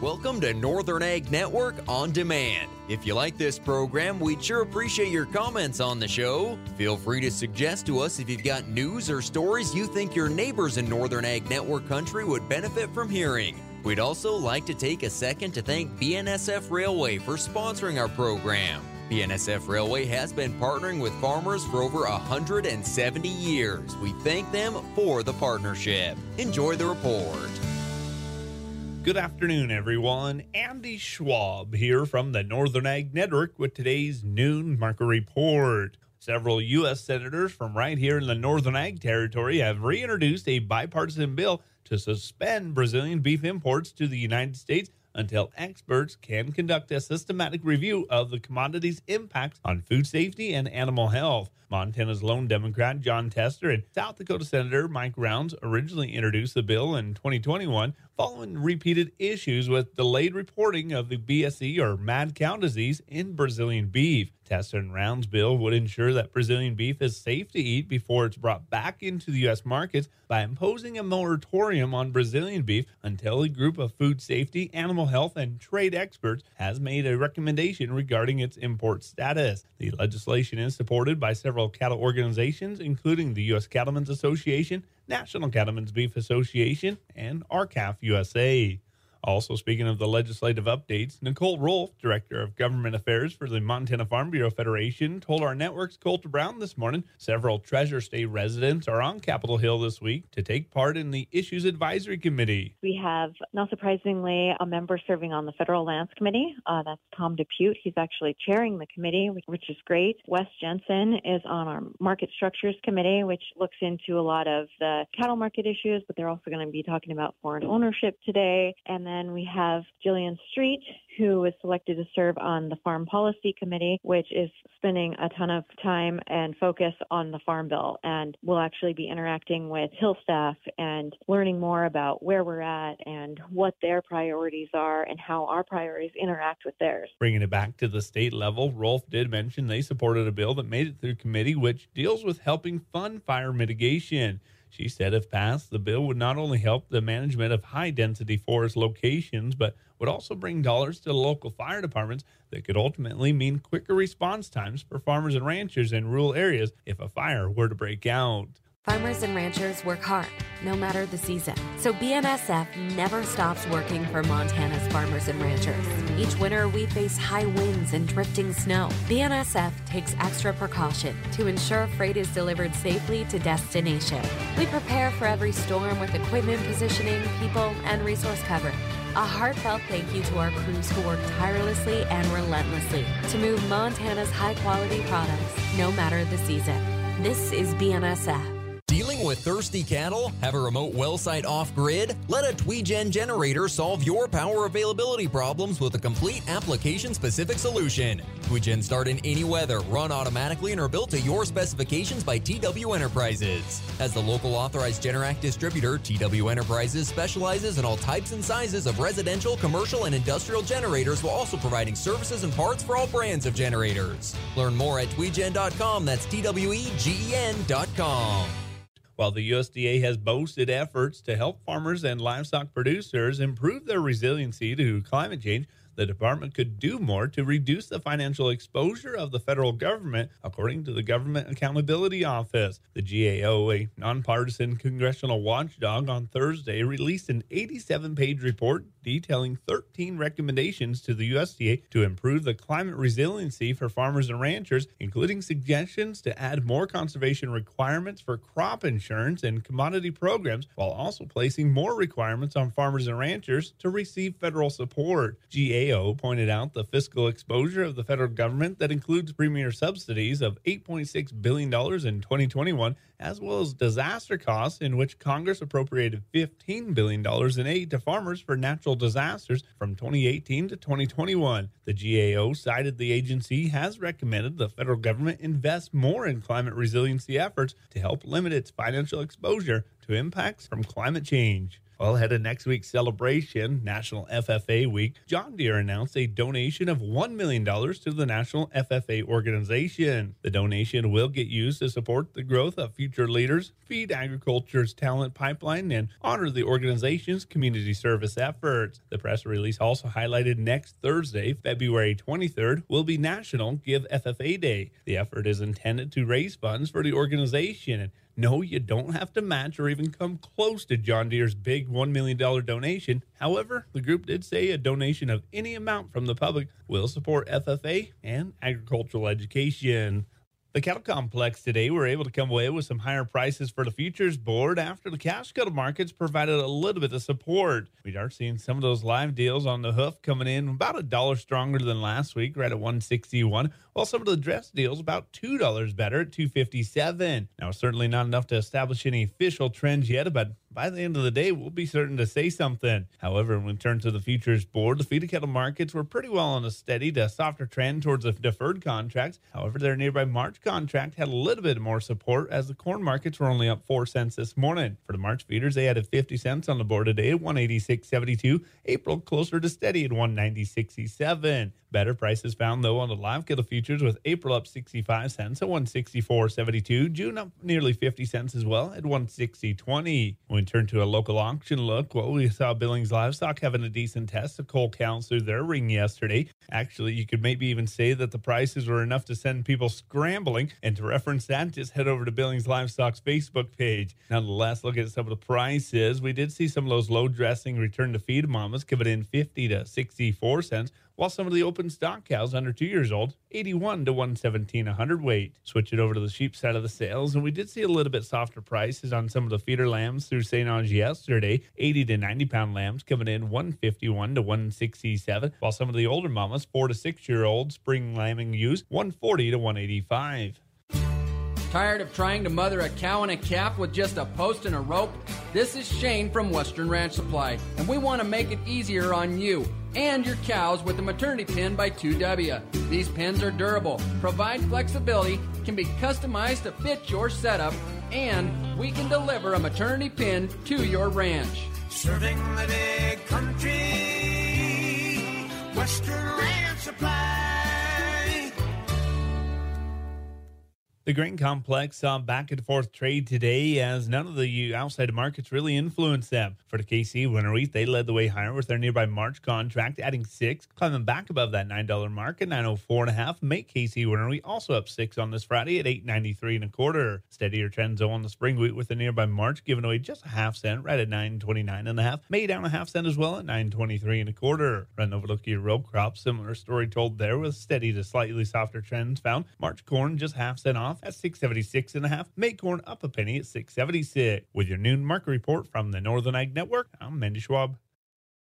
Welcome to Northern Ag Network On Demand. If you like this program, we'd sure appreciate your comments on the show. Feel free to suggest to us if you've got news or stories you think your neighbors in Northern Ag Network country would benefit from hearing. We'd also like to take a second to thank BNSF Railway for sponsoring our program. BNSF Railway has been partnering with farmers for over 170 years. We thank them for the partnership. Enjoy the report. Good afternoon, everyone. Mandy Schwab here from the Northern Ag Network with today's noon market report. Several U.S. senators from right here in the Northern Ag Territory have reintroduced a bipartisan bill to suspend Brazilian beef imports to the United States until experts can conduct a systematic review of the commodity's impact on food safety and animal health. Montana's lone Democrat Jon Tester and South Dakota Senator Mike Rounds originally introduced the bill in 2021 following repeated issues with delayed reporting of the BSE or mad cow disease in Brazilian beef. Tester and Rounds bill would ensure that Brazilian beef is safe to eat before it's brought back into the U.S. markets by imposing a moratorium on Brazilian beef until a group of food safety, animal health, and trade experts has made a recommendation regarding its import status. The legislation is supported by several cattle organizations, including the U.S. Cattlemen's Association, National Cattlemen's Beef Association, and R-CALF USA. Also, speaking of the legislative updates, Nicole Rolf, Director of Government Affairs for the Montana Farm Bureau Federation, told our network's Colter Brown this morning several Treasure State residents are on Capitol Hill this week to take part in the Issues Advisory Committee. We have, not surprisingly, a member serving on the Federal Lands Committee. Uh, that's Tom DePuydt. He's actually chairing the committee, which, is great. Wes Jensen is on our Market Structures Committee, which looks into a lot of the cattle market issues, but they're also going to be talking about foreign ownership today. And then then we have Jillian Street, who was selected to serve on the Farm Policy Committee, which is spending a ton of time and focus on the Farm Bill. And we'll actually be interacting with Hill staff and learning more about where we're at and what their priorities are and how our priorities interact with theirs. Bringing it back to the state level, Rolf did mention they supported a bill that made it through committee, which deals with helping fund fire mitigation. She said if passed, the bill would not only help the management of high density forest locations, but would also bring dollars to the local fire departments that could ultimately mean quicker response times for farmers and ranchers in rural areas if a fire were to break out. Farmers and ranchers work hard, no matter the season. So BNSF never stops working for Montana's farmers and ranchers. Each winter, we face high winds and drifting snow. BNSF takes extra precaution to ensure freight is delivered safely to destination. We prepare for every storm with equipment positioning, people, and resource coverage. A heartfelt thank you to our crews who work tirelessly and relentlessly to move Montana's high quality products, no matter the season. This is BNSF. With thirsty cattle? Have a remote well site off grid? Let a Twegen generator solve your power availability problems with a complete application specific solution. Twegen start in any weather, run automatically, and are built to your specifications by TW Enterprises. As the local authorized Generac distributor, TW Enterprises specializes in all types and sizes of residential, commercial, and industrial generators while also providing services and parts for all brands of generators. Learn more at twegen.com. That's T W E G E N.com. While the USDA has boasted efforts to help farmers and livestock producers improve their resiliency to climate change, the department could do more to reduce the financial exposure of the federal government, according to the Government Accountability Office. The GAO, a nonpartisan congressional watchdog, on Thursday released an 87 page report detailing 13 recommendations to the USDA to improve the climate resiliency for farmers and ranchers, including suggestions to add more conservation requirements for crop insurance and commodity programs, while also placing more requirements on farmers and ranchers to receive federal support. GAO pointed out the fiscal exposure of the federal government that includes premium subsidies of $8.6 billion in 2021 as well as disaster costs, in which Congress appropriated $15 billion in aid to farmers for natural disasters from 2018 to 2021. The GAO cited the agency has recommended the federal government invest more in climate resiliency efforts to help limit its financial exposure to impacts from climate change. Well, ahead of next week's celebration, National FFA Week, John Deere announced a donation of $1 million to the National FFA organization. The donation will get used to support the growth of future leaders, feed agriculture's talent pipeline, and honor the organization's community service efforts. The press release also highlighted next Thursday, February 23rd, will be National Give FFA Day. The effort is intended to raise funds for the organization no, you don't have to match or even come close to John Deere's big $1 million donation. However, the group did say a donation of any amount from the public will support FFA and agricultural education. The cattle complex today we were able to come away with some higher prices for the futures board after the cash cattle markets provided a little bit of support. We are seeing some of those live deals on the hoof coming in about a dollar stronger than last week, right at 161, while some of the dress deals about $2 better at 257. Now, certainly not enough to establish any official trends yet, but by the end of the day, we'll be certain to say something. However, when we turn to the futures board, the feeder cattle markets were pretty well on a steady to softer trend towards the deferred contracts. However, their nearby March contract had a little bit more support as the corn markets were only up 4 cents this morning. For the March feeders, they added 50 cents on the board today at 186.72. April closer to steady at 190.67. Better prices found though on the live cattle futures with April up 65 cents at 164.72. June up nearly 50 cents as well at 160.20. When turn to a local auction look, well, we saw Billings Livestock having a decent test of coal counts through their ring yesterday. Actually, you could maybe even say that the prices were enough to send people scrambling. And to reference that, just head over to Billings Livestock's Facebook page. Nonetheless, look at some of the prices. We did see some of those low dressing return to feed mamas coming in 50 to 64 cents while some of the open stock cows under two years old, 81 to 117 a hundredweight. Switch it over to the sheep side of the sales, and we did see a little bit softer prices on some of the feeder lambs through St. Onge yesterday. 80 to 90 pound lambs coming in 151 to 167, while some of the older mamas, four to six year old spring lambing ewes, 140 to 185. Tired of trying to mother a cow and a calf with just a post and a rope? This is Shane from Western Ranch Supply, and we want to make it easier on you and your cows with the maternity pen by 2W. These pins are durable, provide flexibility, can be customized to fit your setup, and we can deliver a maternity pen to your ranch. Serving the big country, Western The grain complex saw back and forth trade today as none of the outside markets really influenced them. For the KC winter wheat, they led the way higher with their nearby March contract, adding six, climbing back above that $9 mark at 904 and a half. Make KC winter wheat also up six on this Friday at 893 and a quarter. Steadier trends on the spring wheat with the nearby March giving away just a half cent, right at 929 and a half. May down a half cent as well at 923 and a quarter. Run over look at your row crop, similar story told there with steady to slightly softer trends found. March corn just half cent off at 676 and a half. May corn up a penny at 676. With your noon market report from the Northern Ag Network, I'm Mandy Schwab.